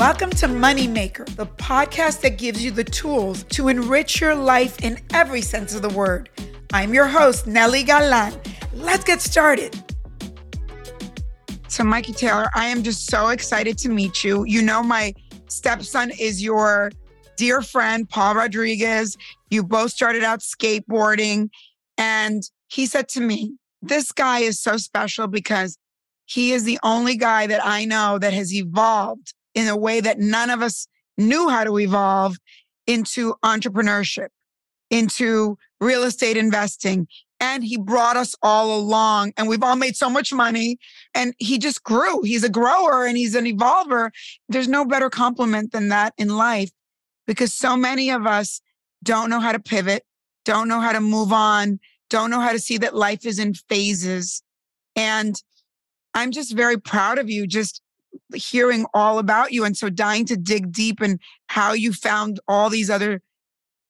Welcome to Moneymaker, the podcast that gives you the tools to enrich your life in every sense of the word. I'm your host, Nely Galán. Let's get started. So, Mikey Taylor, I am just so excited to meet you. You know, my stepson is your dear friend, Paul Rodriguez. You both started out skateboarding. And he said to me, This guy is so special because he is the only guy that I know that has evolved in a way that none of us knew how to evolve into entrepreneurship, into real estate investing. And he brought us all along and we've all made so much money and he just grew. He's a grower and he's an evolver. There's no better compliment than that in life because so many of us don't know how to pivot, don't know how to move on, don't know how to see that life is in phases. And I'm just very proud of you just hearing all about you and so dying to dig deep and how you found all these other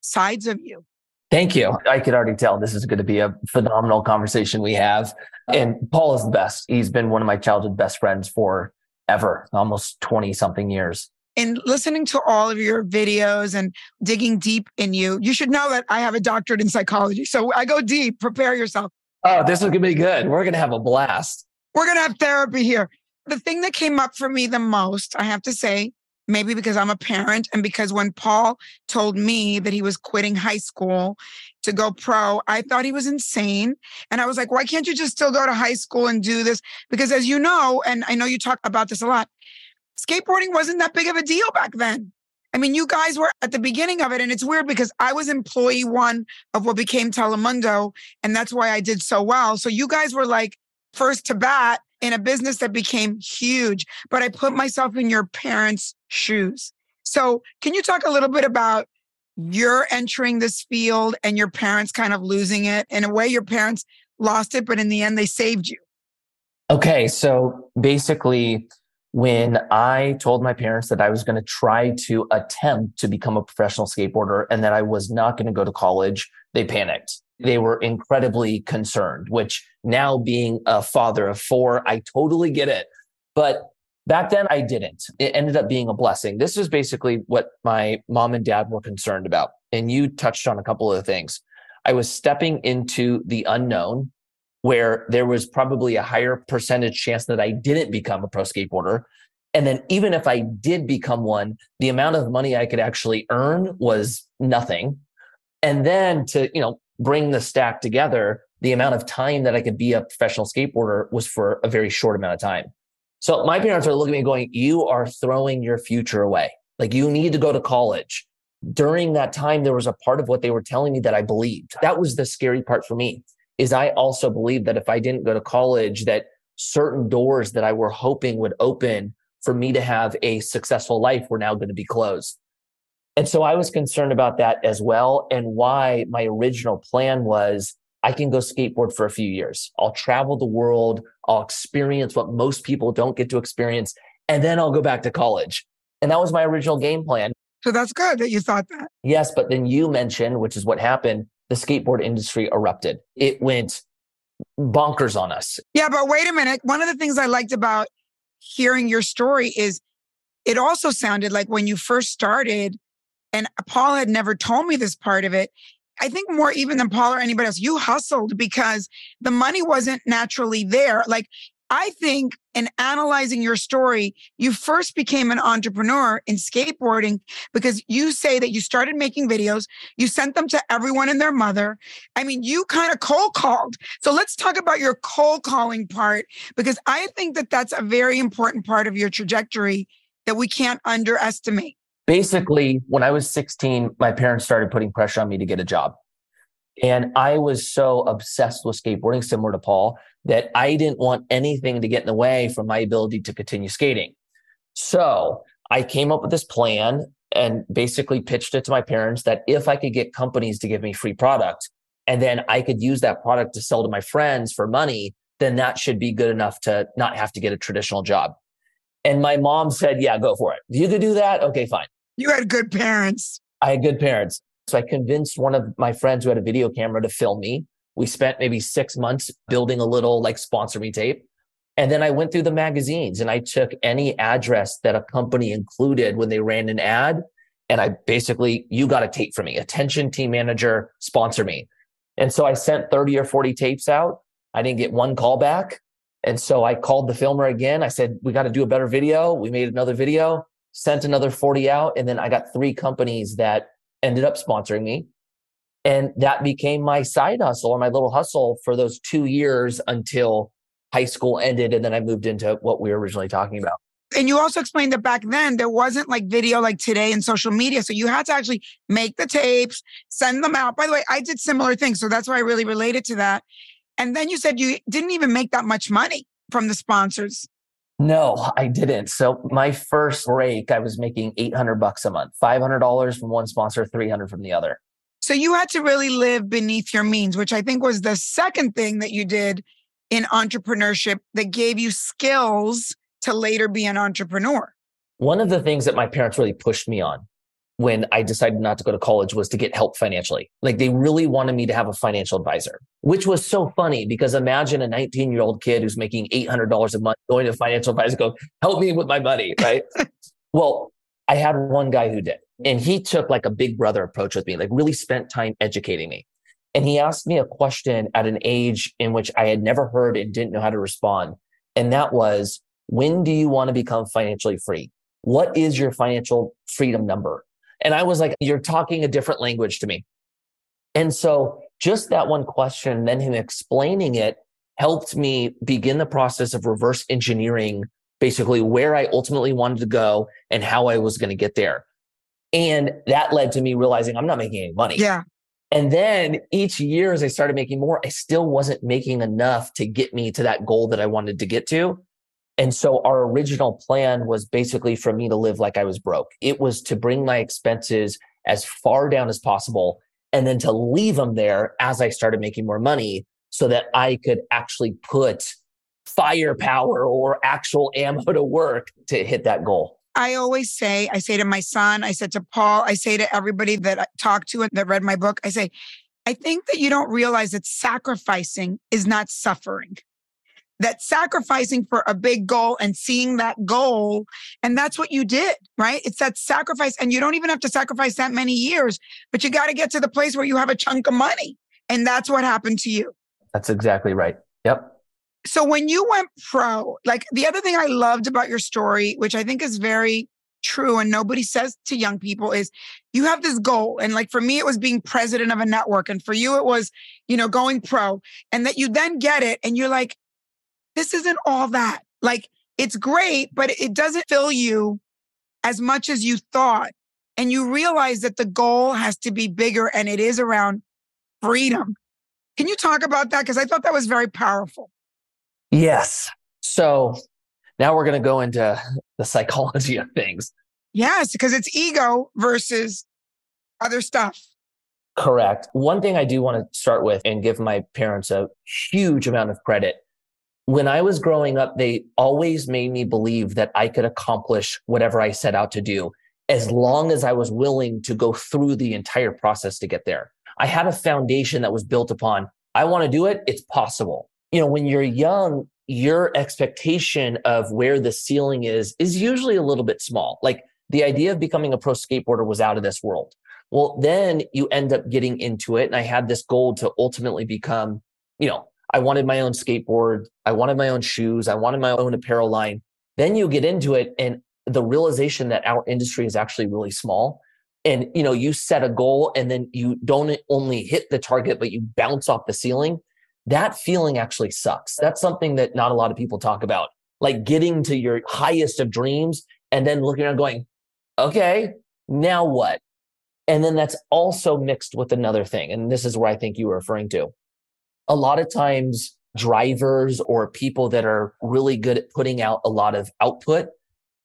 sides of you. Thank you. I could already tell this is going to be a phenomenal conversation we have. And Paul is the best. He's been one of my childhood best friends for ever, almost 20 something years. In listening to all of your videos and digging deep in you, you should know that I have a doctorate in psychology. So I go deep. Prepare yourself. Oh, this is going to be good. We're going to have a blast. We're going to have therapy here the thing that came up for me the most, I have to say, maybe because I'm a parent and because when Paul told me that he was quitting high school to go pro, I thought he was insane. And I was like, why can't you just still go to high school and do this? Because as you know, and I know you talk about this a lot, skateboarding wasn't that big of a deal back then. I mean, you guys were at the beginning of it, and it's weird because I was employee one of what became Telemundo, and that's why I did so well. So you guys were like first to bat in a business that became huge, but I put myself in your parents' shoes. So, can you talk a little bit about your entering this field and your parents kind of losing it? In a way, your parents lost it, but in the end, they saved you. Okay. So, basically, when I told my parents that I was going to try to attempt to become a professional skateboarder and that I was not going to go to college, they panicked they mm-hmm. were incredibly concerned, which now being a father of four, I totally get it. But back then I didn't. It ended up being a blessing. This is basically what my mom and dad were concerned about. And you touched on a couple of the things. I was stepping into the unknown where there was probably a higher percentage chance that I didn't become a pro skateboarder. And then even if I did become one, the amount of money I could actually earn was nothing. And then to, you know, bring the stack together, the amount of time that I could be a professional skateboarder was for a very short amount of time. So my parents are looking at me going, you are throwing your future away. Like you need to go to college. During that time, there was a part of what they were telling me that I believed. That was the scary part for me is I also believed that if I didn't go to college, that certain doors that I were hoping would open for me to have a successful life were now going to be closed. And so I was concerned about that as well. And why my original plan was I can go skateboard for a few years. I'll travel the world. I'll experience what most people don't get to experience. And then I'll go back to college. And that was my original game plan. So that's good that you thought that. Yes. But then you mentioned, which is what happened, the skateboard industry erupted. It went bonkers on us. Yeah. But wait a minute. One of the things I liked about hearing your story is it also sounded like when you first started, and Paul had never told me this part of it. I think more even than Paul or anybody else, you hustled because the money wasn't naturally there. Like, I think in analyzing your story, you first became an entrepreneur in skateboarding because you say that you started making videos, you sent them to everyone and their mother. I mean, you kind of cold called. So let's talk about your cold calling part because I think that that's a very important part of your trajectory that we can't underestimate basically, when I was 16, my parents started putting pressure on me to get a job. And I was so obsessed with skateboarding, similar to Paul, that I didn't want anything to get in the way from my ability to continue skating. So I came up with this plan and basically pitched it to my parents that if I could get companies to give me free product and then I could use that product to sell to my friends for money, then that should be good enough to not have to get a traditional job. And my mom said, Yeah, go for it. You could do that. Okay, fine. You had good parents. I had good parents. So I convinced one of my friends who had a video camera to film me. We spent maybe six months building a little like sponsor me tape. And then I went through the magazines and I took any address that a company included when they ran an ad. And I basically, you got a tape for me, attention team manager, sponsor me. And so I sent 30 or 40 tapes out. I didn't get one call back. And so I called the filmer again. I said, we got to do a better video. We made another video, sent another 40 out. And then I got three companies that ended up sponsoring me. And that became my side hustle or my little hustle for those two years until high school ended. And then I moved into what we were originally talking about. And you also explained that back then there wasn't like video like today in social media. So you had to actually make the tapes, send them out. By the way, I did similar things. So that's why I really related to that. And then you said you didn't even make that much money from the sponsors. No, I didn't. So my first break, I was making 800 bucks a month, $500 from one sponsor, 300 from the other. So you had to really live beneath your means, which I think was the second thing that you did in entrepreneurship that gave you skills to later be an entrepreneur. One of the things that my parents really pushed me on when I decided not to go to college was to get help financially. Like they really wanted me to have a financial advisor, which was so funny because imagine a 19 year old kid who's making $800 a month going to a financial advisor, go, help me with my money. Right. well, I had one guy who did, and he took like a big brother approach with me, like really spent time educating me. And he asked me a question at an age in which I had never heard and didn't know how to respond. And that was, when do you want to become financially free? What is your financial freedom number? And I was like, you're talking a different language to me. And so just that one question, then him explaining it helped me begin the process of reverse engineering basically where I ultimately wanted to go and how I was going to get there. And that led to me realizing I'm not making any money. Yeah. And then each year, as I started making more, I still wasn't making enough to get me to that goal that I wanted to get to. And so our original plan was basically for me to live like I was broke. It was to bring my expenses as far down as possible and then to leave them there as I started making more money so that I could actually put firepower or actual ammo to work to hit that goal. I always say, I say to my son, I said to Paul, I say to everybody that I talked to and that read my book, I say, I think that you don't realize that sacrificing is not suffering that sacrificing for a big goal and seeing that goal. And that's what you did, right? It's that sacrifice. And you don't even have to sacrifice that many years, but you got to get to the place where you have a chunk of money. And that's what happened to you. That's exactly right. Yep. So when you went pro, like the other thing I loved about your story, which I think is very true and nobody says to young people is you have this goal and like for me it was being president of a network and for you it was you know going pro and that you then get it and you're like this isn't all that. Like it's great, but it doesn't fill you as much as you thought. And you realize that the goal has to be bigger and it is around freedom. Can you talk about that? Because I thought that was very powerful. Yes. So now we're going to go into the psychology of things. Yes, because it's ego versus other stuff. Correct. One thing I do want to start with and give my parents a huge amount of credit when I was growing up, they always made me believe that I could accomplish whatever I set out to do as long as I was willing to go through the entire process to get there. I had a foundation that was built upon, I want to do it, it's possible. You know, when you're young, your expectation of where the ceiling is is usually a little bit small. Like the idea of becoming a pro skateboarder was out of this world. Well, then you end up getting into it. And I had this goal to ultimately become, you know, I wanted my own skateboard. I wanted my own shoes. I wanted my own apparel line. Then you get into it and the realization that our industry is actually really small. And you know, you set a goal and then you don't only hit the target, but you bounce off the ceiling. That feeling actually sucks. That's something that not a lot of people talk about. Like getting to your highest of dreams and then looking around going, okay, now what? And then that's also mixed with another thing. And this is where I think you were referring to. A lot of times, drivers or people that are really good at putting out a lot of output,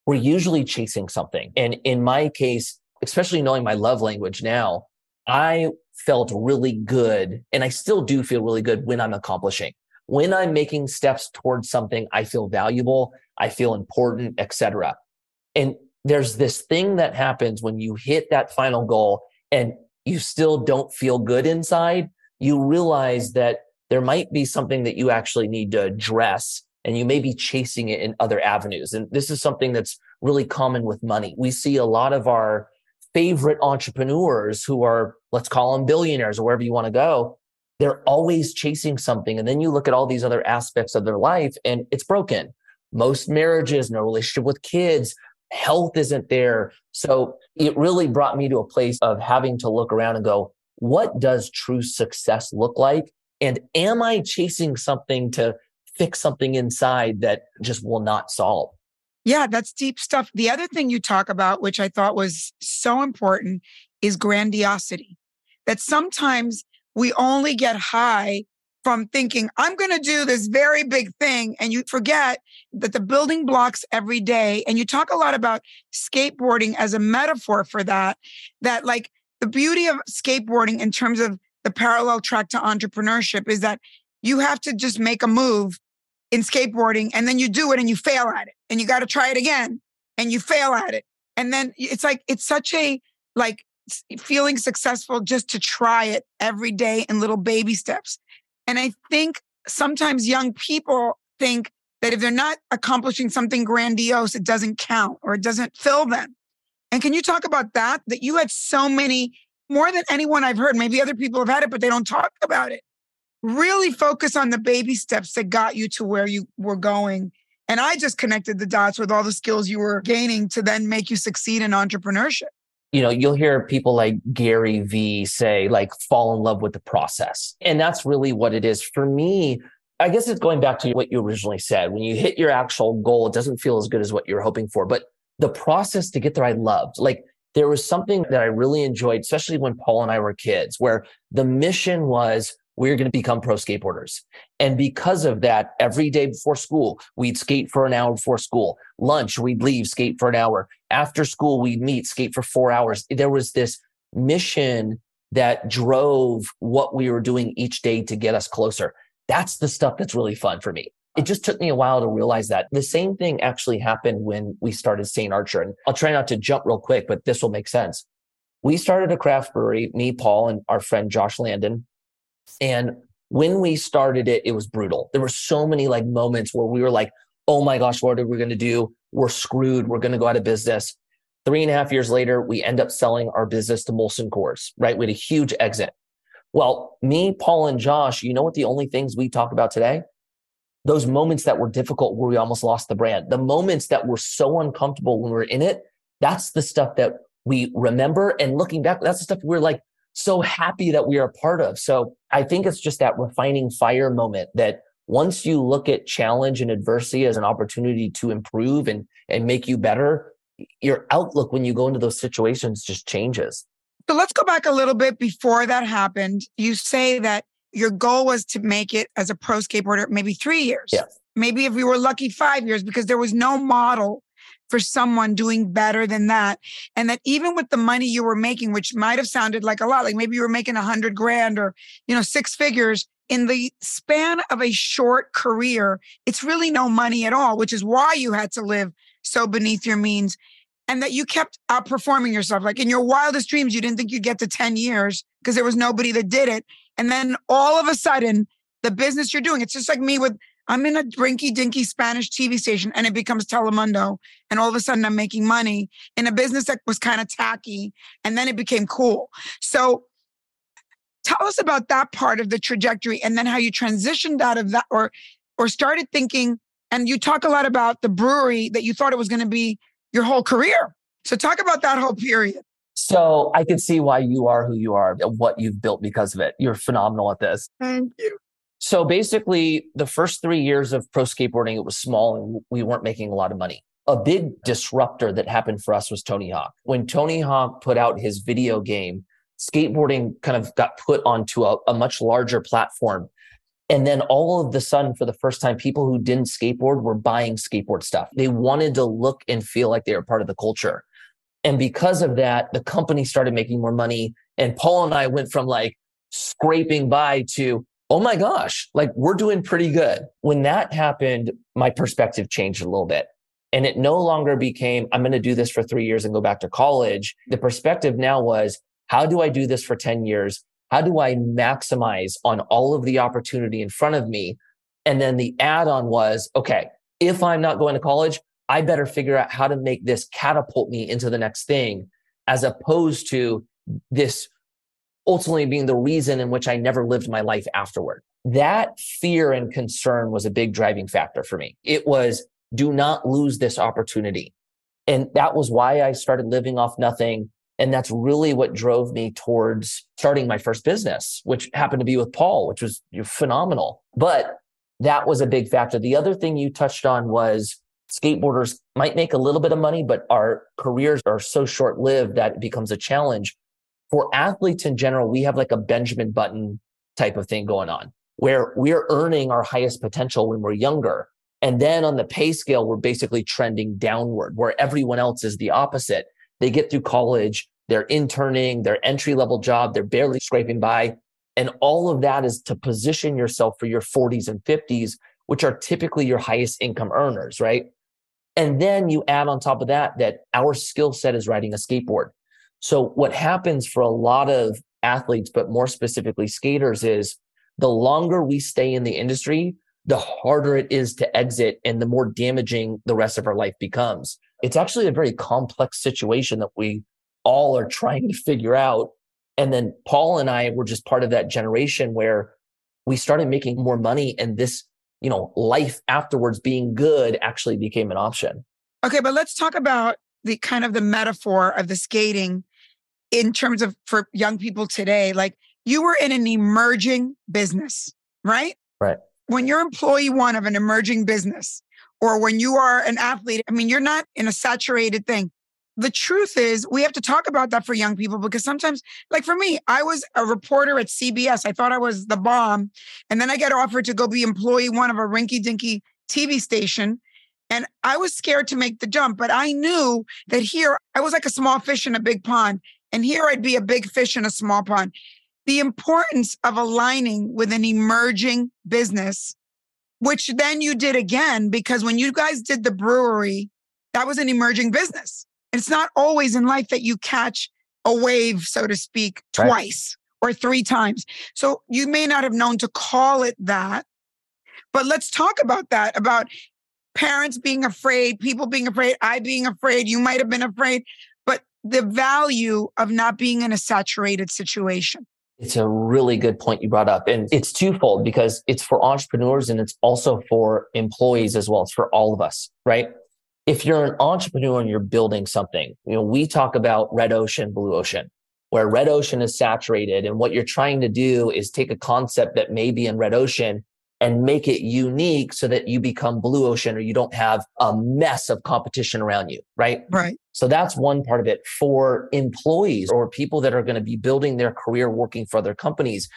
we're usually chasing something. And in my case, especially knowing my love language now, I felt really good and I still do feel really good when I'm accomplishing. When I'm making steps towards something, I feel valuable, I feel important, etc. And there's this thing that happens when you hit that final goal and you still don't feel good inside. You realize that there might be something that you actually need to address and you may be chasing it in other avenues. And this is something that's really common with money. We see a lot of our favorite entrepreneurs who are, let's call them billionaires or wherever you want to go. They're always chasing something. And then you look at all these other aspects of their life and it's broken. Most marriages, no relationship with kids, health isn't there. So it really brought me to a place of having to look around and go, what does true success look like? And am I chasing something to fix something inside that just will not solve? Yeah, that's deep stuff. The other thing you talk about, which I thought was so important, is grandiosity. That sometimes we only get high from thinking, I'm going to do this very big thing. And you forget that the building blocks every day. And you talk a lot about skateboarding as a metaphor for that, that like the beauty of skateboarding in terms of the parallel track to entrepreneurship is that you have to just make a move in skateboarding and then you do it and you fail at it and you got to try it again and you fail at it. And then it's like, it's such a like feeling successful just to try it every day in little baby steps. And I think sometimes young people think that if they're not accomplishing something grandiose, it doesn't count or it doesn't fill them. And can you talk about that? That you had so many, more than anyone I've heard, maybe other people have had it, but they don't talk about it. Really focus on the baby steps that got you to where you were going. And I just connected the dots with all the skills you were gaining to then make you succeed in entrepreneurship you know, you'll hear people like Gary Vee say, like, fall in love with the process. And that's really what it is. For me, I guess it's going back to what you originally said. When you hit your actual goal, it doesn't feel as good as what you're hoping for. But the process to get there, I loved. Like, there was something that I really enjoyed, especially when Paul and I were kids, where the mission was we're going to become pro skateboarders. And because of that, every day before school, we'd skate for an hour before school. Lunch, we'd leave, skate for an hour. After school, we'd meet, skate for four hours. There was this mission that drove what we were doing each day to get us closer. That's the stuff that's really fun for me. It just took me a while to realize that. The same thing actually happened when we started St. Archer. And I'll try not to jump real quick, but this will make sense. We started a craft brewery, me, Paul, and our friend Josh Landan and when we started it, it was brutal. There were so many like moments where we were like, oh my gosh, what are we going to do? We're screwed. We're going to go out of business. Three and a half years later, we end up selling our business to Molson Coors, right? We had a huge exit. Well, me, Paul, and Josh, you know what the only things we talk about today? Those moments that were difficult where we almost lost the brand, the moments that were so uncomfortable when we were in it. That's the stuff that we remember. And looking back, that's the stuff we're like, so happy that we are a part of. So I think it's just that refining fire moment that once you look at challenge and adversity as an opportunity to improve and, and make you better, your outlook when you go into those situations just changes. So let's go back a little bit before that happened. You say that your goal was to make it as a pro skateboarder, maybe three years. Yes. Maybe if we were lucky, five years, because there was no model for someone doing better than that. And that even with the money you were making, which might have sounded like a lot, like maybe you were making a hundred grand or, you know, six figures in the span of a short career, it's really no money at all, which is why you had to live so beneath your means. And that you kept outperforming yourself. Like in your wildest dreams, you didn't think you'd get to 10 years because there was nobody that did it. And then all of a sudden, the business you're doing, it's just like me with I'm in a rinky dinky Spanish TV station and it becomes Telemundo. And all of a sudden I'm making money in a business that was kind of tacky. And then it became cool. So tell us about that part of the trajectory and then how you transitioned out of that or or started thinking and you talk a lot about the brewery that you thought it was going to be your whole career. So talk about that whole period. So I can see why you are who you are, uh, what you've built because of it. You're phenomenal at this. Thank you. So basically, the first three years of pro skateboarding, it was small and we weren't making a lot of money. a big disruptor that happened for us was Tony Hawk. When Tony Hawk put out his video game, skateboarding kind of got put onto a, a much larger platform. And then all of the sudden, for the first time, people who didn't skateboard were buying skateboard stuff. They wanted to look and feel like they were part of the culture. And because of that, the company started making more money. And Paul and I went from like scraping by to, oh my gosh, like we're doing pretty good. When that happened, my perspective changed a little bit. And it no longer became, I'm going to do this for three years and go back to college. The perspective now was, how do I do this for 10 years? How do I maximize on all of the opportunity in front of me? And then the add on was, okay, if I'm not going to college, I better figure out how to make this catapult me into the next thing as opposed to this ultimately being the reason in which I never lived my life afterward. That fear and concern was a big driving factor for me. It was do not lose this opportunity. And that was why I started living off nothing. And that's really what drove me towards starting my first business, which happened to be with Paul, which was phenomenal. But that was a big factor. The other thing you touched on was skateboarders might make a little bit of money, but our careers are so short lived that it becomes a challenge. For athletes in general, we have like a Benjamin Button type of thing going on where we're earning our highest potential when we're younger. And then on the pay scale, we're basically trending downward where everyone else is the opposite. They get through college, they're interning, their entry level job, they're barely scraping by. And all of that is to position yourself for your 40s and 50s, which are typically your highest income earners, right? And then you add on top of that, that our skill set is riding a skateboard. So what happens for a lot of athletes, but more specifically skaters is the longer we stay in the industry, the harder it is to exit and the more damaging the rest of our life becomes. It's actually a very complex situation that we all are trying to figure out. And then Paul and I were just part of that generation where we started making more money and this, you know, life afterwards being good actually became an option. Okay, but let's talk about the kind of the metaphor of the skating in terms of for young people today. Like you were in an emerging business, right? Right when you're employee one of an emerging business or when you are an athlete, I mean, you're not in a saturated thing. The truth is, we have to talk about that for young people because sometimes, like for me, I was a reporter at CBS. I thought I was the bomb. And then I get offered to go be employee one of a rinky dinky TV station. And I was scared to make the jump, but I knew that here I was like a small fish in a big pond. And here I'd be a big fish in a small pond the importance of aligning with an emerging business, which then you did again, because when you guys did the brewery, that was an emerging business. It's not always in life that you catch a wave, so to speak, right. twice or three times. So you may not have known to call it that. But let's talk about that about parents being afraid, people being afraid, I being afraid, you might have been afraid, but the value of not being in a saturated situation. It's a really good point you brought up. And it's twofold because it's for entrepreneurs and it's also for employees as well. It's for all of us, right? If you're an entrepreneur and you're building something, you know, we talk about red ocean, blue ocean, where red ocean is saturated. And what you're trying to do is take a concept that may be in red ocean and make it unique so that you become blue ocean or you don't have a mess of competition around you, right? Right. So that's one part of it for employees or people that are going to be building their career working for other companies.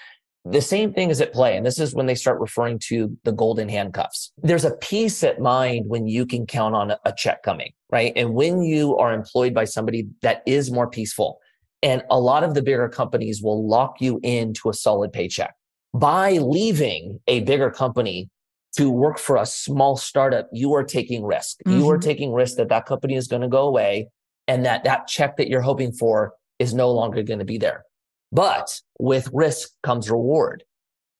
The same thing is at play. And this is when they start referring to the golden handcuffs. There's a peace at mind when you can count on a check coming, right? And when you are employed by somebody that is more peaceful. And a lot of the bigger companies will lock you into a solid paycheck by leaving a bigger company to work for a small startup, you are taking risk. Mm-hmm. You are mm-hmm. taking risk that that company is going to go away and that that check that you're hoping for is no longer going to be there. But with risk comes reward.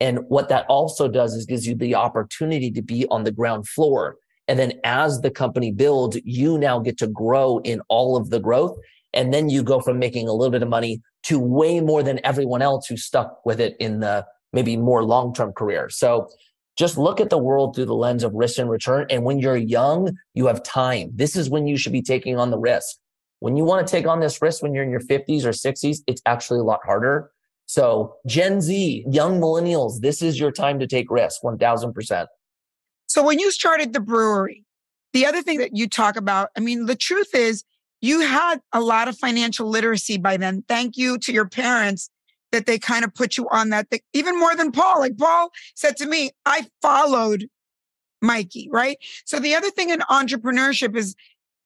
And what that also does is gives you the opportunity to be on the ground floor. And then as the company builds, you now get to grow in all of the growth. And then you go from making a little bit of money to way more than everyone else who stuck with it in the maybe more long term career. So just look at the world through the lens of risk and return. And when you're young, you have time. This is when you should be taking on the risk. When you want to take on this risk when you're in your 50s or 60s, it's actually a lot harder. So, Gen Z, young millennials, this is your time to take risk 1000%. So, when you started the brewery, The other thing that you talk about, I mean, the truth is you had a lot of financial literacy by then. Thank you to your parents that they kind of put you on that thing, even more than Paul. Like Paul said to me, I followed Mikey, right? So the other thing in entrepreneurship is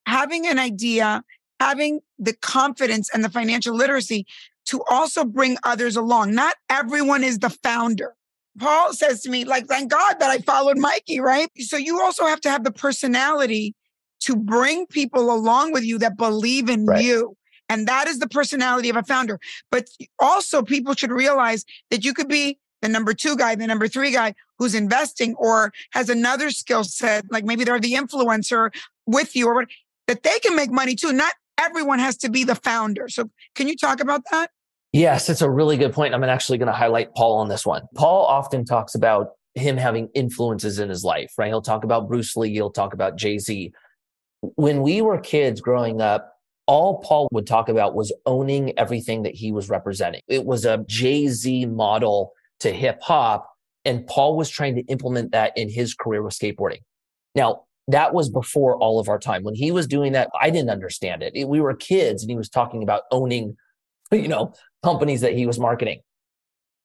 having an idea, having the confidence and the financial literacy to also bring others along. Not everyone is the founder. Paul says to me, like, thank God that I followed Mikey, right? So you also have to have the personality to bring people along with you that believe in right. you. And that is the personality of a founder. But also, people should realize that you could be the number two guy, the number three guy who's investing or has another skill set, like maybe they're the influencer with you or what, that they can make money too. Not everyone has to be the founder. So, can you talk about that? Yes, it's a really good point. I'm actually going to highlight Paul on this one. Paul often talks about him having influences in his life, right? He'll talk about Bruce Lee, he'll talk about Jay Z. When we were kids growing up, all Paul would talk about was owning everything that he was representing. It was a Jay Z model to hip hop. And Paul was trying to implement that in his career with skateboarding. Now, that was before all of our time. When he was doing that, I didn't understand it. We were kids and he was talking about owning, you know, companies that he was marketing.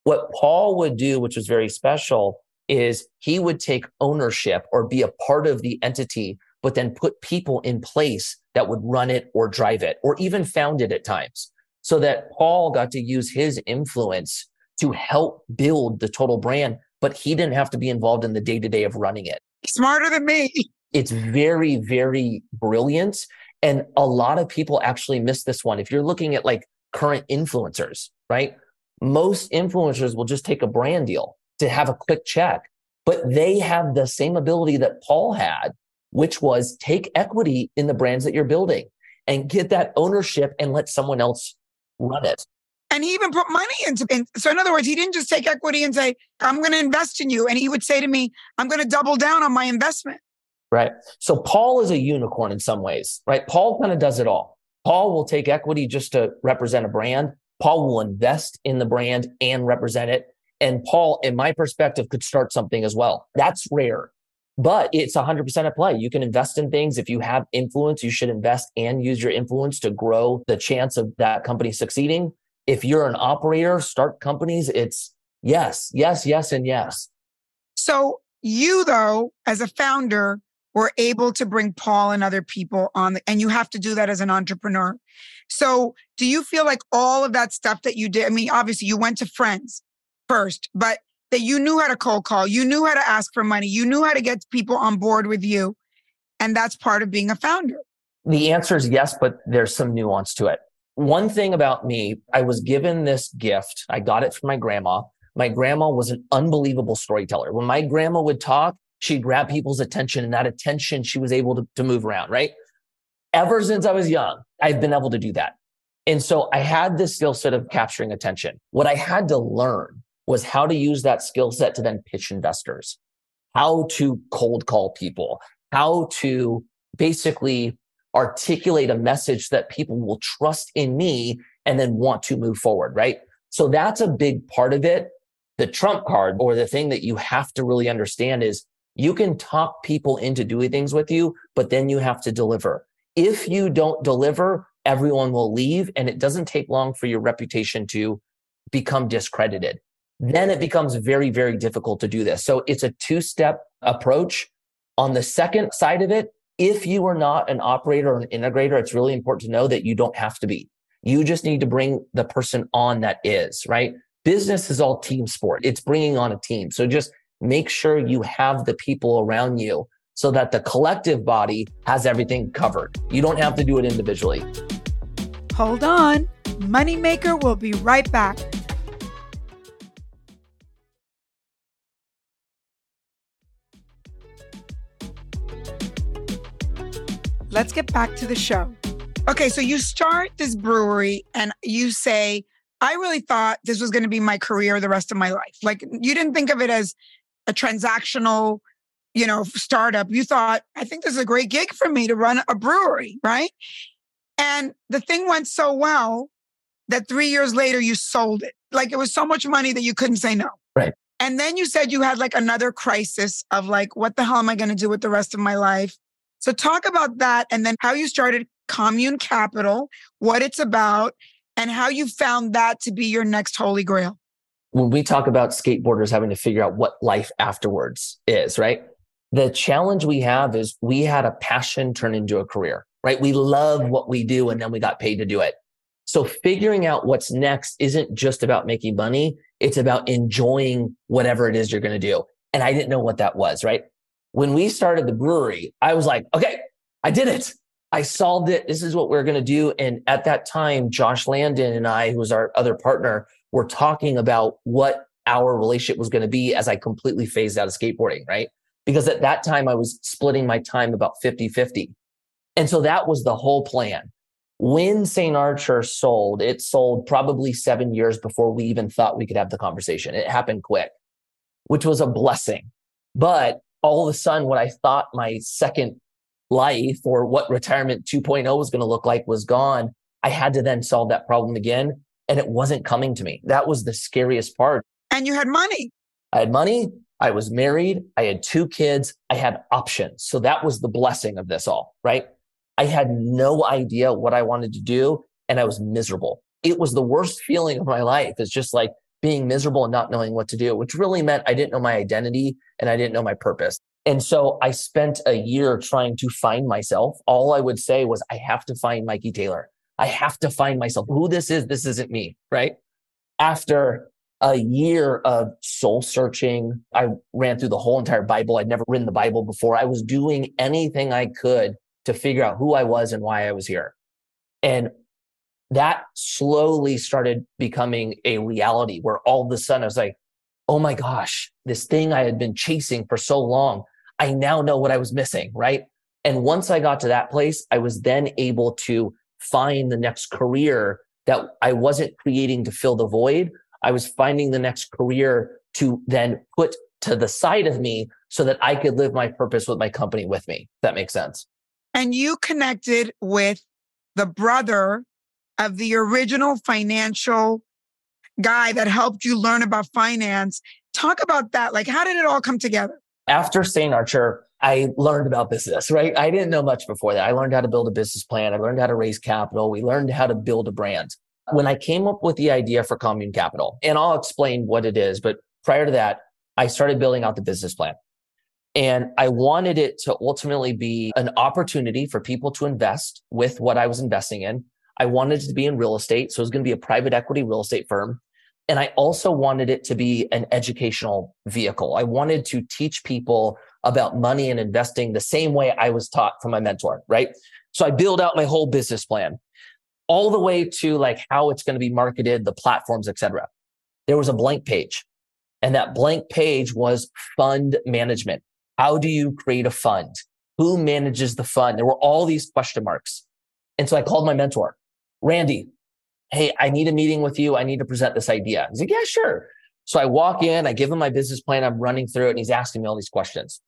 What Paul would do, which was very special, is he would take ownership or be a part of the entity, but then put people in place that would run it or drive it or even found it at times. So that Paul got to use his influence to help build the total brand, but he didn't have to be involved in the day to day of running it. Smarter than me. It's very, very brilliant. And a lot of people actually miss this one. If you're looking at like current influencers, right? Most influencers will just take a brand deal to have a quick check, but they have the same ability that Paul had, which was take equity in the brands that you're building and get that ownership and let someone else run it. And he even put money into it. So, in other words, he didn't just take equity and say, I'm going to invest in you. And he would say to me, I'm going to double down on my investment. Right. So, Paul is a unicorn in some ways, right? Paul kind of does it all. Paul will take equity just to represent a brand. Paul will invest in the brand and represent it. And Paul, in my perspective, could start something as well. That's rare, but it's 100% at play. You can invest in things. If you have influence, you should invest and use your influence to grow the chance of that company succeeding. If you're an operator, start companies. It's yes, yes, yes, and yes. So you, though, as a founder, were able to bring Paul and other people on, and you have to do that as an entrepreneur. So, do you feel like all of that stuff that you did? I mean, obviously, you went to friends first, but that you knew how to cold call, you knew how to ask for money, you knew how to get people on board with you. And that's part of being a founder. The answer is yes, but there's some nuance to it. One thing about me, I was given this gift. I got it from my grandma. My grandma was an unbelievable storyteller. When my grandma would talk, she'd grab people's attention and that attention she was able to, to move around, right? Ever since I was young, I've been able to do that. And so I had this skill set of capturing attention. What I had to learn was how to use that skill set to then pitch investors, how to cold call people, how to basically articulate a message that people will trust in me and then want to move forward, right? So that's a big part of it. The trump card or the thing that you have to really understand is you can talk people into doing things with you, but then you have to deliver. If you don't deliver, everyone will leave and it doesn't take long for your reputation to become discredited. Then it becomes very, very difficult to do this. So it's a two step approach. On the second side of it, if you are not an operator or an integrator, it's really important to know that you don't have to be. You just need to bring the person on that is, right? Business is all team sport. It's bringing on a team. So just make sure you have the people around you so that the collective body has everything covered. You don't have to do it individually. Hold on. Moneymaker will be right back. Let's get back to the show. Okay, so you start this brewery and you say, I really thought this was going to be my career the rest of my life. Like you didn't think of it as a transactional, you know, startup, you thought, I think this is a great gig for me to run a brewery, right? And the thing went so well that three years later you sold it. Like it was so much money that you couldn't say no. Right. And then you said you had like another crisis of like, what the hell am I going to do with the rest of my life? So talk about that and then how you started Commune Capital, what it's about, and how you found that to be your next holy grail. When we talk about skateboarders having to figure out what life afterwards is, right? The challenge we have is we had a passion turn into a career, right? We love what we do and then we got paid to do it. So figuring out what's next isn't just about making money. It's about enjoying whatever it is you're going to do. And I didn't know what that was, right? When we started the brewery, I was like, okay, I did it. I solved it. This is what we're going to do. And at that time, Josh Landan and I, who was our other partner, were talking about what our relationship was going to be as I completely phased out of skateboarding, right? Because at that time, I was splitting my time about 50 50. And so that was the whole plan. When St. Archer sold, it sold probably seven years before we even thought we could have the conversation. It happened quick, which was a blessing. But all of a sudden, what I thought my second life or what retirement 2.0 was going to look like was gone. I had to then solve that problem again. And it wasn't coming to me. That was the scariest part. And you had money. I had money. I was married. I had two kids. I had options. So that was the blessing of this all, right? I had no idea what I wanted to do and I was miserable. It was the worst feeling of my life. It's just like being miserable and not knowing what to do, which really meant I didn't know my identity and I didn't know my purpose. And so I spent a year trying to find myself. All I would say was, I have to find Mikey Taylor. I have to find myself. Who this is, this isn't me, right? After a year of soul searching, I ran through the whole entire Bible. I'd never written the Bible before. I was doing anything I could to figure out who I was and why I was here. And that slowly started becoming a reality where all of a sudden I was like, oh my gosh, this thing I had been chasing for so long, I now know what I was missing, right? And once I got to that place, I was then able to find the next career that I wasn't creating to fill the void. I was finding the next career to then put to the side of me so that I could live my purpose with my company with me. that makes sense. And you connected with the brother of the original financial guy that helped you learn about finance. Talk about that. Like, how did it all come together? After St. Archer, I learned about business, right? I didn't know much before that. I learned how to build a business plan. I learned how to raise capital. We learned how to build a brand. When I came up with the idea for Commune Capital, and I'll explain what it is, but prior to that, I started building out the business plan. And I wanted it to ultimately be an opportunity for people to invest with what I was investing in. I wanted it to be in real estate. So it was going to be a private equity real estate firm. And I also wanted it to be an educational vehicle. I wanted to teach people about money and investing the same way I was taught from my mentor, right? So I build out my whole business plan all the way to like how it's going to be marketed, the platforms, etc. There was a blank page and that blank page was fund management. How do you create a fund? Who manages the fund? There were all these question marks. And so I called my mentor, Randy, Hey, I need a meeting with you. I need to present this idea. He's like, Yeah, sure. So I walk in, I give him my business plan. I'm running through it and he's asking me all these questions.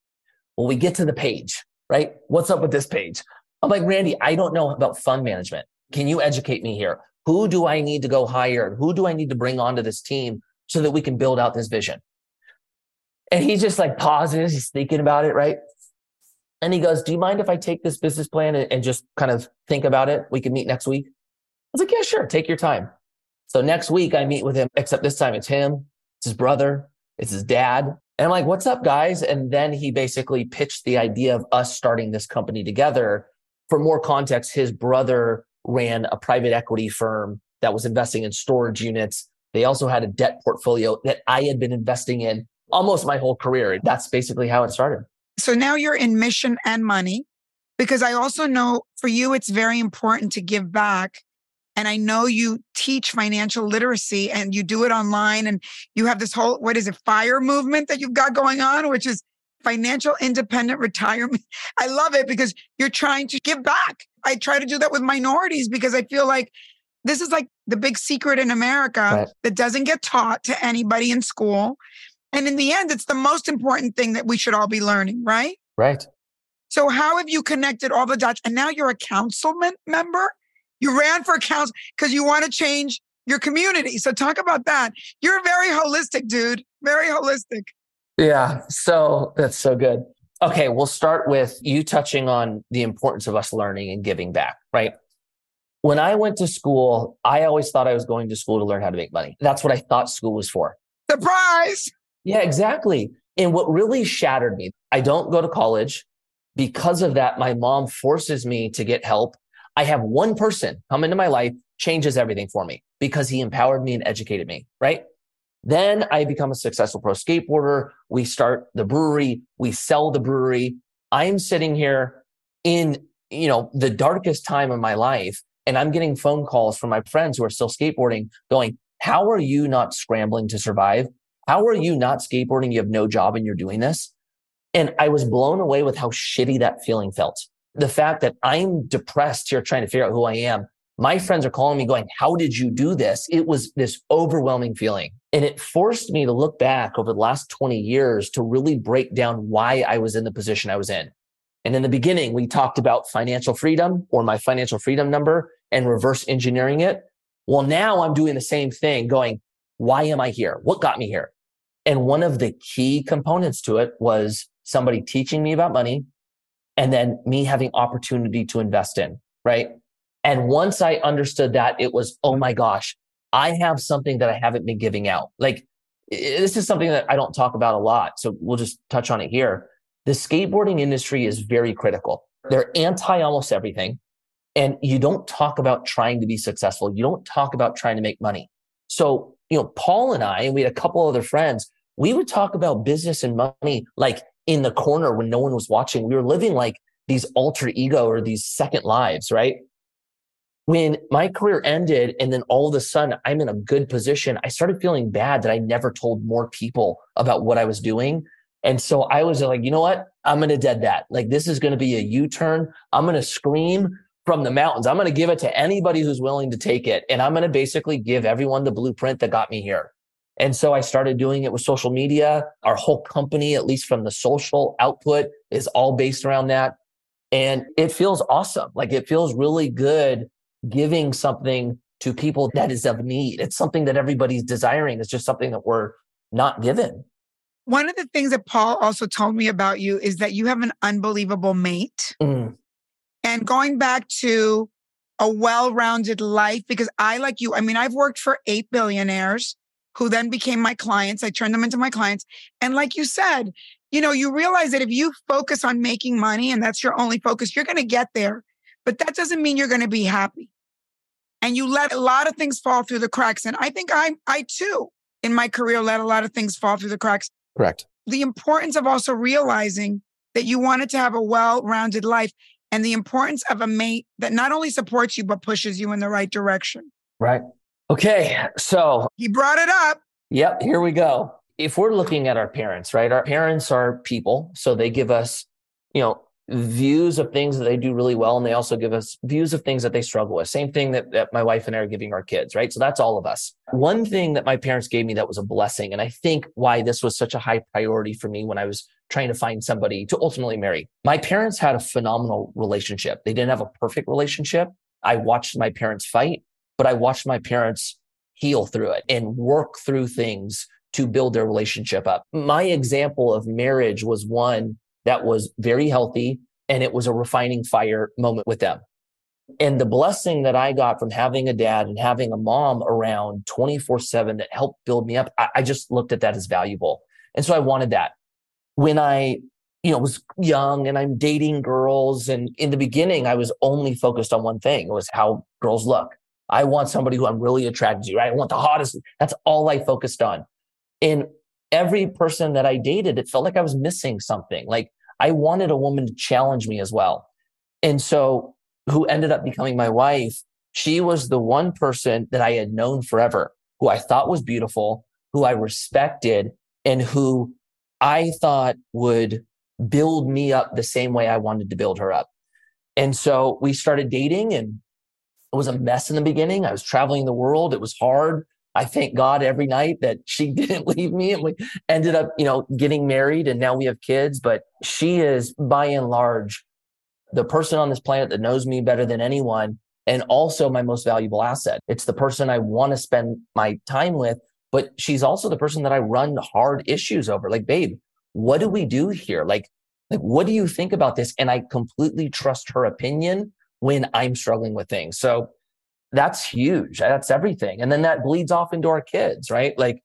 Well, we get to the page, right? What's up with this page? I'm like, Randy, I don't know about fund management. Can you educate me here? Who do I need to go hire? Who do I need to bring onto this team so that we can build out this vision? And he's just like pauses, he's thinking about it, right? And he goes, Do you mind if I take this business plan and, and just kind of think about it? We can meet next week was like, yeah, sure, take your time. So next week I meet with him, except this time it's him, it's his brother, it's his dad. And I'm like, what's up, guys? And then he basically pitched the idea of us starting this company together. For more context, his brother ran a private equity firm that was investing in storage units. They also had a debt portfolio that I had been investing in almost my whole career. That's basically how it started. So now you're in mission and money because I also know for you, it's very important to give back and I know you teach financial literacy and you do it online and you have this whole, what is it, fire movement that you've got going on, which is financial independent retirement. I love it because you're trying to give back. I try to do that with minorities because I feel like this is like the big secret in America right. that doesn't get taught to anybody in school. And in the end, it's the most important thing that we should all be learning, right? Right. So, how have you connected all the dots? And now you're a councilman member? You ran for council because you want to change your community. So talk about that. You're very holistic, dude. Very holistic. Yeah. So that's so good. Okay, we'll start with you touching on the importance of us learning and giving back, right? When I went to school, I always thought I was going to school to learn how to make money. That's what I thought school was for. Surprise! Yeah, exactly. And what really shattered me, I don't go to college. Because of that, my mom forces me to get help. I have one person come into my life, changes everything for me because he empowered me and educated me, right? Then I become a successful pro skateboarder. We start the brewery. We sell the brewery. I'm sitting here in, you know, the darkest time of my life and I'm getting phone calls from my friends who are still skateboarding going, how are you not scrambling to survive? How are you not skateboarding? You have no job and you're doing this. And I was blown away with how shitty that feeling felt. The fact that I'm depressed here trying to figure out who I am. My friends are calling me going, how did you do this? It was this overwhelming feeling. And it forced me to look back over the last 20 years to really break down why I was in the position I was in. And in the beginning, we talked about financial freedom or my financial freedom number and reverse engineering it. Well, now I'm doing the same thing going, why am I here? What got me here? And one of the key components to it was somebody teaching me about money and then me having opportunity to invest in, right? And once I understood that, it was, oh my gosh, I have something that I haven't been giving out. Like this is something that I don't talk about a lot. So we'll just touch on it here. The skateboarding industry is very critical. They're anti almost everything. And you don't talk about trying to be successful. You don't talk about trying to make money. So, you know, Paul and I, and we had a couple other friends, we would talk about business and money like in the corner when no one was watching. We were living like these alter ego or these second lives, right? When my career ended and then all of a sudden I'm in a good position, I started feeling bad that I never told more people about what I was doing. And so I was like, you know what? I'm going to dead that. Like, this is going to be a U turn. I'm going to scream from the mountains. I'm going to give it to anybody who's willing to take it. And I'm going to basically give everyone the blueprint that got me here. And so I started doing it with social media. Our whole company, at least from the social output, is all based around that. And it feels awesome. Like it feels really good giving something to people that is of need. It's something that everybody's desiring. It's just something that we're not given. One of the things that Paul also told me about you is that you have an unbelievable mate. Mm. And going back to a well rounded life, because I, like you, I mean, I've worked for eight billionaires who then became my clients. I turned them into my clients. And like you said, you know, you realize that if you focus on making money and that's your only focus, you're going to get there. But that doesn't mean you're going to be happy. And you let a lot of things fall through the cracks. And I think I, I too, in my career, let a lot of things fall through the cracks. Correct. The importance of also realizing that you wanted to have a well rounded life and the importance of a mate that not only supports you, but pushes you in the right direction. Right. Okay. So he brought it up. Yep. Here we go. If we're looking at our parents, right? Our parents are people. So they give us, you know, views of things that they do really well. And they also give us views of things that they struggle with. Same thing that, that my wife and I are giving our kids, right? So that's all of us. One thing that my parents gave me that was a blessing. And I think why this was such a high priority for me when I was trying to find somebody to ultimately marry. My parents had a phenomenal relationship. They didn't have a perfect relationship. I watched my parents fight, but I watched my parents heal through it and work through things to build their relationship up. My example of marriage was one that was very healthy and it was a refining fire moment with them. And the blessing that I got from having a dad and having a mom around 24 7 that helped build me up, I, I just looked at that as valuable. And so I wanted that. When I, you know, was young and I'm dating girls, and in the beginning, I was only focused on one thing. It was how girls look. I want somebody who I'm really attracted to, right? I want the hottest. That's all I focused on. And every person that I dated, it felt like I was missing something. Like I wanted a woman to challenge me as well. And so, who ended up becoming my wife, she was the one person that I had known forever, who I thought was beautiful, who I respected, and who I thought would build me up the same way I wanted to build her up. And so we started dating and it was a mess in the beginning. I was traveling the world. It was hard. I thank God every night that she didn't leave me and we ended up, you know, getting married and now we have kids. But she is by and large the person on this planet that knows me better than anyone and also my most valuable asset. It's the person I want to spend my time with, but she's also the person that I run hard issues over. Like, babe, what do we do here? Like, Like, what do you think about this? And I completely trust her opinion when I'm struggling with things. So that's huge. That's everything. And then that bleeds off into our kids, right? Like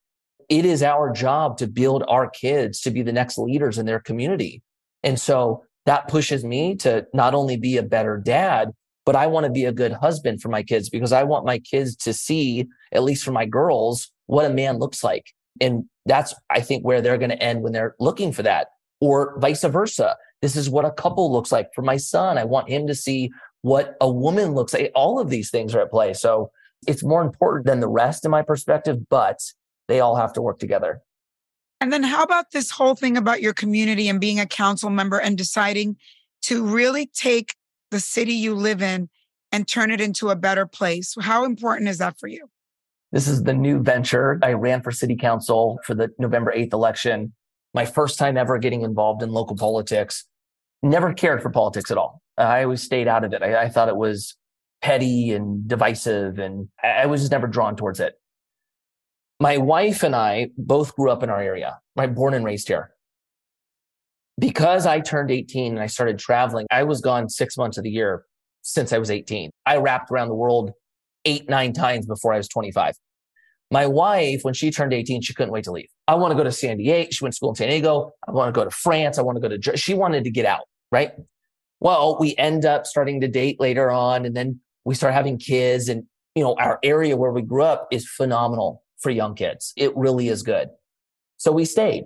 it is our job to build our kids to be the next leaders in their community. And so that pushes me to not only be a better dad, but I want to be a good husband for my kids because I want my kids to see, at least for my girls, what a man looks like. And that's, I think, where they're going to end when they're looking for that, or vice versa. This is what a couple looks like for my son. I want him to see what a woman looks like. All of these things are at play. So it's more important than the rest in my perspective, but they all have to work together. And then how about this whole thing about your community and being a council member and deciding to really take the city you live in and turn it into a better place? How important is that for you? This is the new venture. I ran for city council for the November 8th election. My first time ever getting involved in local politics. Never cared for politics at all. I always stayed out of it. I, I thought it was petty and divisive, and I was just never drawn towards it my wife and I both grew up in our area, right? Born and raised here. Because I turned 18 and I started traveling, I was gone six months of the year since I was 18. I wrapped around the world eight, nine times before I was 25. My wife, when she turned 18, she couldn't wait to leave. I want to go to San Diego. She went to school in San Diego. I want to go to France. I want to go to, she wanted to get out, right? Well, we end up starting to date later on and then we start having kids and, you know, our area where we grew up is phenomenal for young kids. It really is good. So we stayed.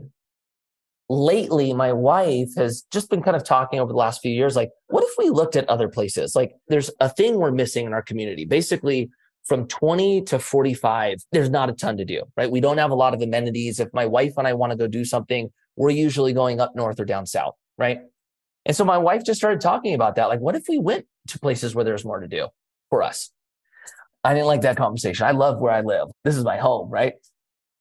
Lately, my wife has just been kind of talking over the last few years like, what if we looked at other places? Like, there's a thing we're missing in our community. Basically, from 20 to 45, there's not a ton to do, right? We don't have a lot of amenities. If my wife and I want to go do something, we're usually going up north or down south, right? And so my wife just started talking about that. Like, what if we went to places where there's more to do for us? I didn't like that conversation. I love where I live. This is my home, right?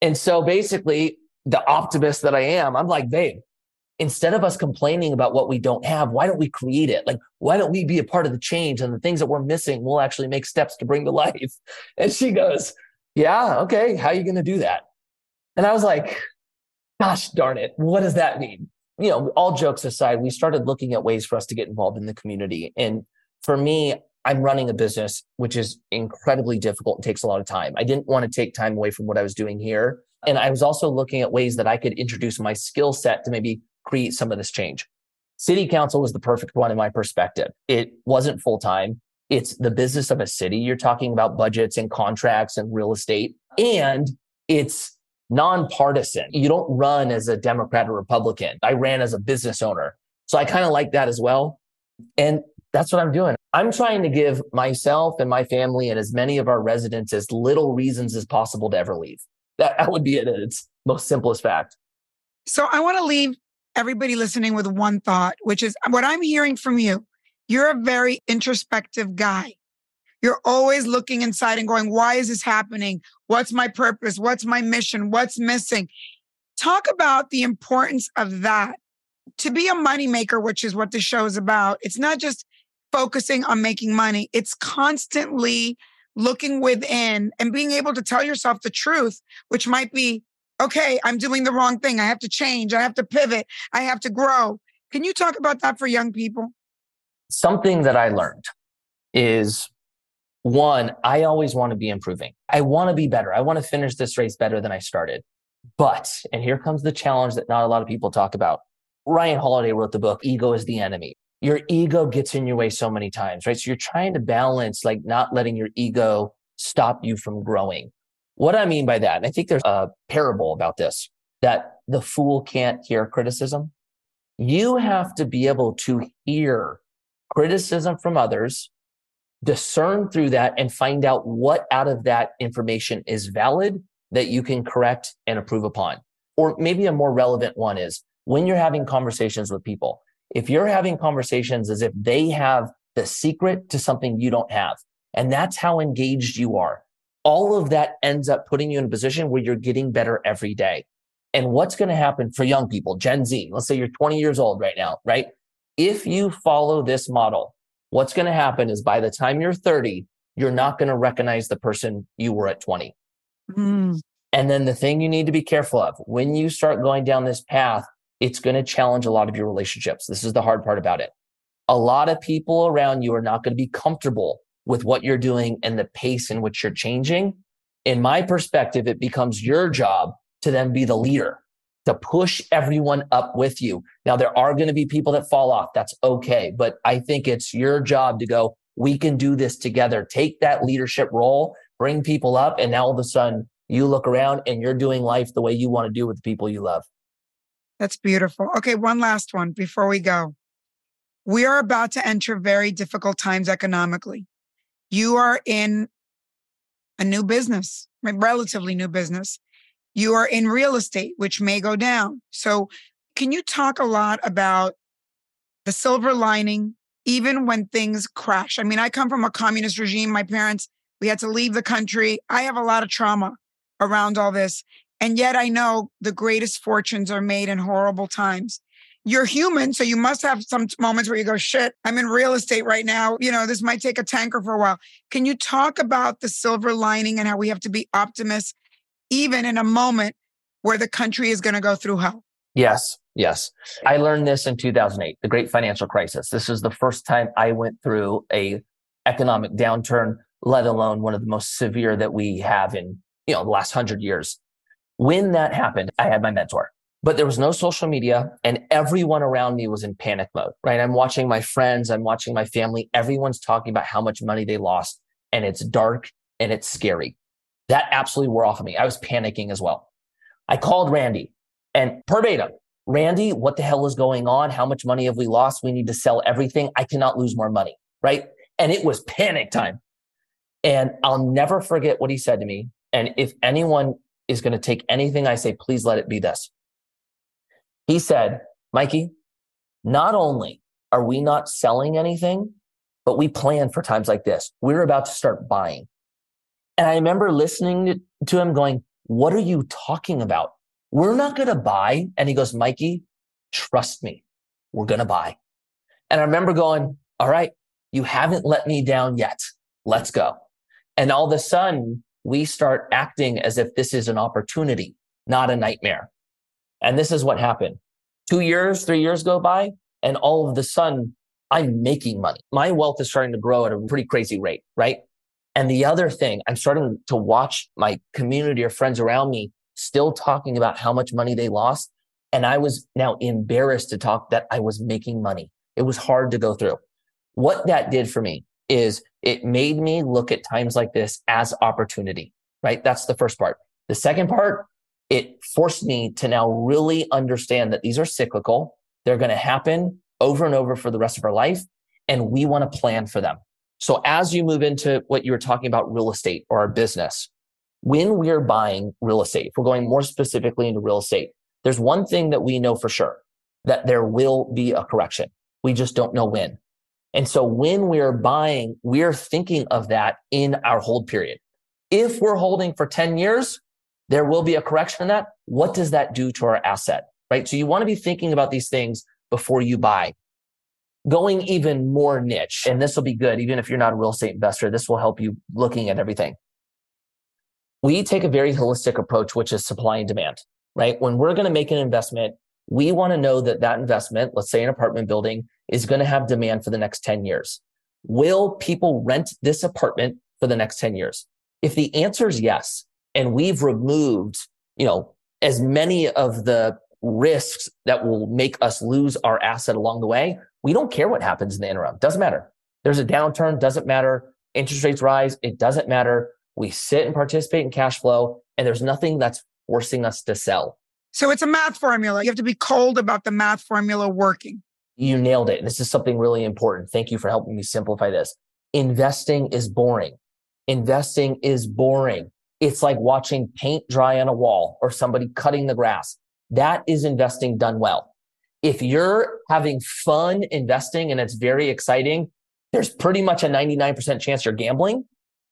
And so basically, the optimist that I am, I'm like, babe, instead of us complaining about what we don't have, why don't we create it? Like, why don't we be a part of the change and the things that we're missing, we'll actually make steps to bring to life. And she goes, yeah, okay. How are you going to do that? And I was like, gosh darn it. What does that mean? You know, all jokes aside, we started looking at ways for us to get involved in the community. And for me, I'm running a business, which is incredibly difficult and takes a lot of time. I didn't want to take time away from what I was doing here. And I was also looking at ways that I could introduce my skill set to maybe create some of this change. City council was the perfect one in my perspective. It wasn't full time. It's the business of a city. You're talking about budgets and contracts and real estate, and it's nonpartisan. You don't run as a Democrat or Republican. I ran as a business owner. So I kind of like that as well. And that's what I'm doing. I'm trying to give myself and my family and as many of our residents as little reasons as possible to ever leave. That, that would be it its most simplest fact. So I want to leave everybody listening with one thought, which is what I'm hearing from you. You're a very introspective guy. You're always looking inside and going, why is this happening? What's my purpose? What's my mission? What's missing? Talk about the importance of that. To be a moneymaker, which is what the show is about, it's not just focusing on making money. It's constantly looking within and being able to tell yourself the truth, which might be, okay, I'm doing the wrong thing. I have to change. I have to pivot. I have to grow. Can you talk about that for young people? Something that I learned is one, I always want to be improving. I want to be better. I want to finish this race better than I started. But, and here comes the challenge that not a lot of people talk about. Ryan Holiday wrote the book, Ego is the Enemy your ego gets in your way so many times, right? So you're trying to balance like not letting your ego stop you from growing. What I mean by that, and I think there's a parable about this, that the fool can't hear criticism. You have to be able to hear criticism from others, discern through that and find out what out of that information is valid that you can correct and improve upon. Or maybe a more relevant one is when you're having conversations with people, if you're having conversations as if they have the secret to something you don't have, and that's how engaged you are, all of that ends up putting you in a position where you're getting better every day. And what's going to happen for young people, Gen Z, let's say you're 20 years old right now, right? If you follow this model, what's going to happen is by the time you're 30, you're not going to recognize the person you were at 20. Mm. And then the thing you need to be careful of when you start going down this path it's going to challenge a lot of your relationships. This is the hard part about it. A lot of people around you are not going to be comfortable with what you're doing and the pace in which you're changing. In my perspective, it becomes your job to then be the leader, to push everyone up with you. Now, there are going to be people that fall off. That's okay. But I think it's your job to go, we can do this together. Take that leadership role, bring people up. And now all of a sudden you look around and you're doing life the way you want to do with the people you love. That's beautiful. Okay, one last one before we go. We are about to enter very difficult times economically. You are in a new business, relatively new business. You are in real estate, which may go down. So, can you talk a lot about the silver lining, even when things crash? I mean, I come from a communist regime. My parents, we had to leave the country. I have a lot of trauma around all this. And yet I know the greatest fortunes are made in horrible times. You're human, so you must have some moments where you go, shit, I'm in real estate right now. You know, this might take a tanker for a while. Can you talk about the silver lining and how we have to be optimists, even in a moment where the country is going to go through hell? Yes, yes. I learned this in 2008, the great financial crisis. This is the first time I went through a economic downturn, let alone one of the most severe that we have in, you know, the last 100 years. When that happened, I had my mentor, but there was no social media and everyone around me was in panic mode, right? I'm watching my friends, I'm watching my family. Everyone's talking about how much money they lost and it's dark and it's scary. That absolutely wore off of me. I was panicking as well. I called Randy and verbatim, Randy, what the hell is going on? How much money have we lost? We need to sell everything. I cannot lose more money, right? And it was panic time. And I'll never forget what he said to me. And if anyone is going to take anything I say, please let it be this. He said, Mikey, not only are we not selling anything, but we plan for times like this. We're about to start buying. And I remember listening to him going, What are you talking about? We're not going to buy. And he goes, Mikey, trust me, we're going to buy. And I remember going, All right, you haven't let me down yet. Let's go. And all of a sudden, we start acting as if this is an opportunity, not a nightmare. And this is what happened. Two years, three years go by, and all of the sudden, I'm making money. My wealth is starting to grow at a pretty crazy rate, right? And the other thing, I'm starting to watch my community or friends around me still talking about how much money they lost. And I was now embarrassed to talk that I was making money. It was hard to go through. What that did for me is it made me look at times like this as opportunity, right? That's the first part. The second part, it forced me to now really understand that these are cyclical. They're going to happen over and over for the rest of our life. And we want to plan for them. So as you move into what you were talking about real estate or our business, when we're buying real estate, if we're going more specifically into real estate, there's one thing that we know for sure that there will be a correction. We just don't know when. And so when we're buying, we're thinking of that in our hold period. If we're holding for 10 years, there will be a correction in that. What does that do to our asset? Right. So you want to be thinking about these things before you buy. Going even more niche, and this will be good, even if you're not a real estate investor, this will help you looking at everything. We take a very holistic approach, which is supply and demand, right? When we're going to make an investment, we want to know that that investment, let's say an apartment building, is going to have demand for the next 10 years. Will people rent this apartment for the next 10 years? If the answer is yes, and we've removed, you know, as many of the risks that will make us lose our asset along the way, we don't care what happens in the interim. Doesn't matter. There's a downturn, doesn't matter. Interest rates rise, it doesn't matter. We sit and participate in cash flow, and there's nothing that's forcing us to sell. So it's a math formula. You have to be cold about the math formula working. You nailed it. This is something really important. Thank you for helping me simplify this. Investing is boring. Investing is boring. It's like watching paint dry on a wall or somebody cutting the grass. That is investing done well. If you're having fun investing and it's very exciting, there's pretty much a 99% chance you're gambling.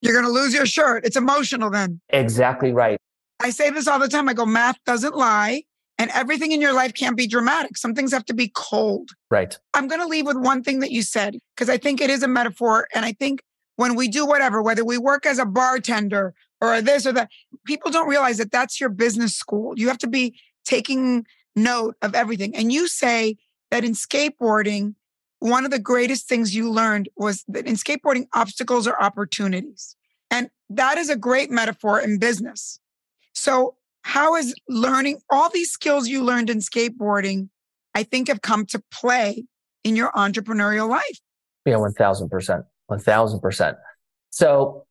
You're going to lose your shirt. It's emotional then. Exactly right. I say this all the time. I go, math doesn't lie. And everything in your life can't be dramatic. Some things have to be cold. Right. I'm going to leave with one thing that you said, because I think it is a metaphor. And I think when we do whatever, whether we work as a bartender or this or that, people don't realize that that's your business school. You have to be taking note of everything. And you say that in skateboarding, one of the greatest things you learned was that in skateboarding, obstacles are opportunities. And that is a great metaphor in business. So, how is learning all these skills you learned in skateboarding, I think, have come to play in your entrepreneurial life? Yeah, 1000%. 1000%. So,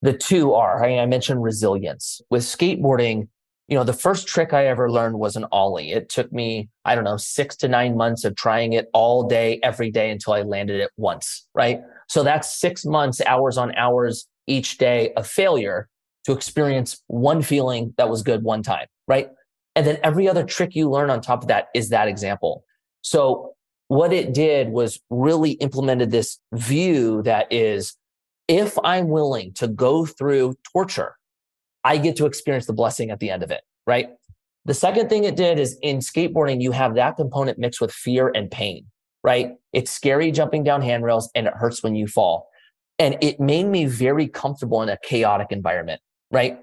the two are I mentioned resilience. With skateboarding, you know, the first trick I ever learned was an ollie. It took me, I don't know, six to nine months of trying it all day, every day until I landed it once, right? So that's six months, hours on hours each day of failure to experience one feeling that was good one time, right? And then every other trick you learn on top of that is that example. So what it did was really implemented this view that is, if I'm willing to go through torture, I get to experience the blessing at the end of it, right? The second thing it did is in skateboarding, you have that component mixed with fear and pain, right? It's scary jumping down handrails and it hurts when you fall. And it made me very comfortable in a chaotic environment, right?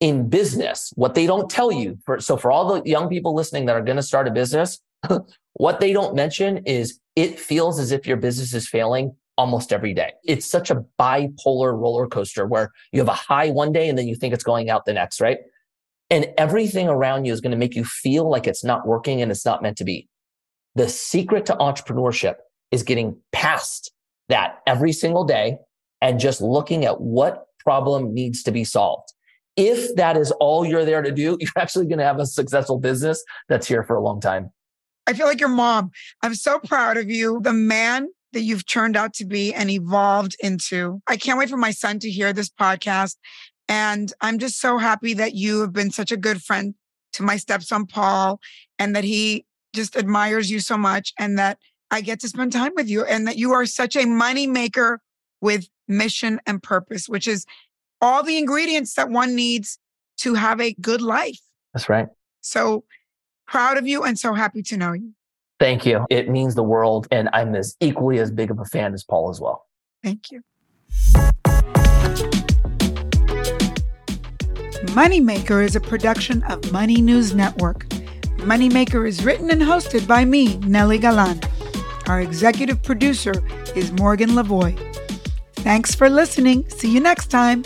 In business, what they don't tell you for, so for all the young people listening that are going to start a business, what they don't mention is it feels as if your business is failing almost every day. It's such a bipolar roller coaster where you have a high one day and then you think it's going out the next, right? And everything around you is going to make you feel like it's not working and it's not meant to be. The secret to entrepreneurship is getting past that every single day and just looking at what problem needs to be solved. If that is all you're there to do, you're actually going to have a successful business that's here for a long time. I feel like your mom. I'm so proud of you. The man that you've turned out to be and evolved into. I can't wait for my son to hear this podcast. And I'm just so happy that you have been such a good friend to my stepson, Paul, and that he just admires you so much and that I get to spend time with you and that you are such a money maker with mission and purpose, which is all the ingredients that one needs to have a good life. That's right. So proud of you and so happy to know you. Thank you. It means the world. And I'm as equally as big of a fan as Paul as well. Thank you. Moneymaker is a production of Money News Network. Moneymaker is written and hosted by me, Nely Galán. Our executive producer is Morgan Lavoy. Thanks for listening. See you next time.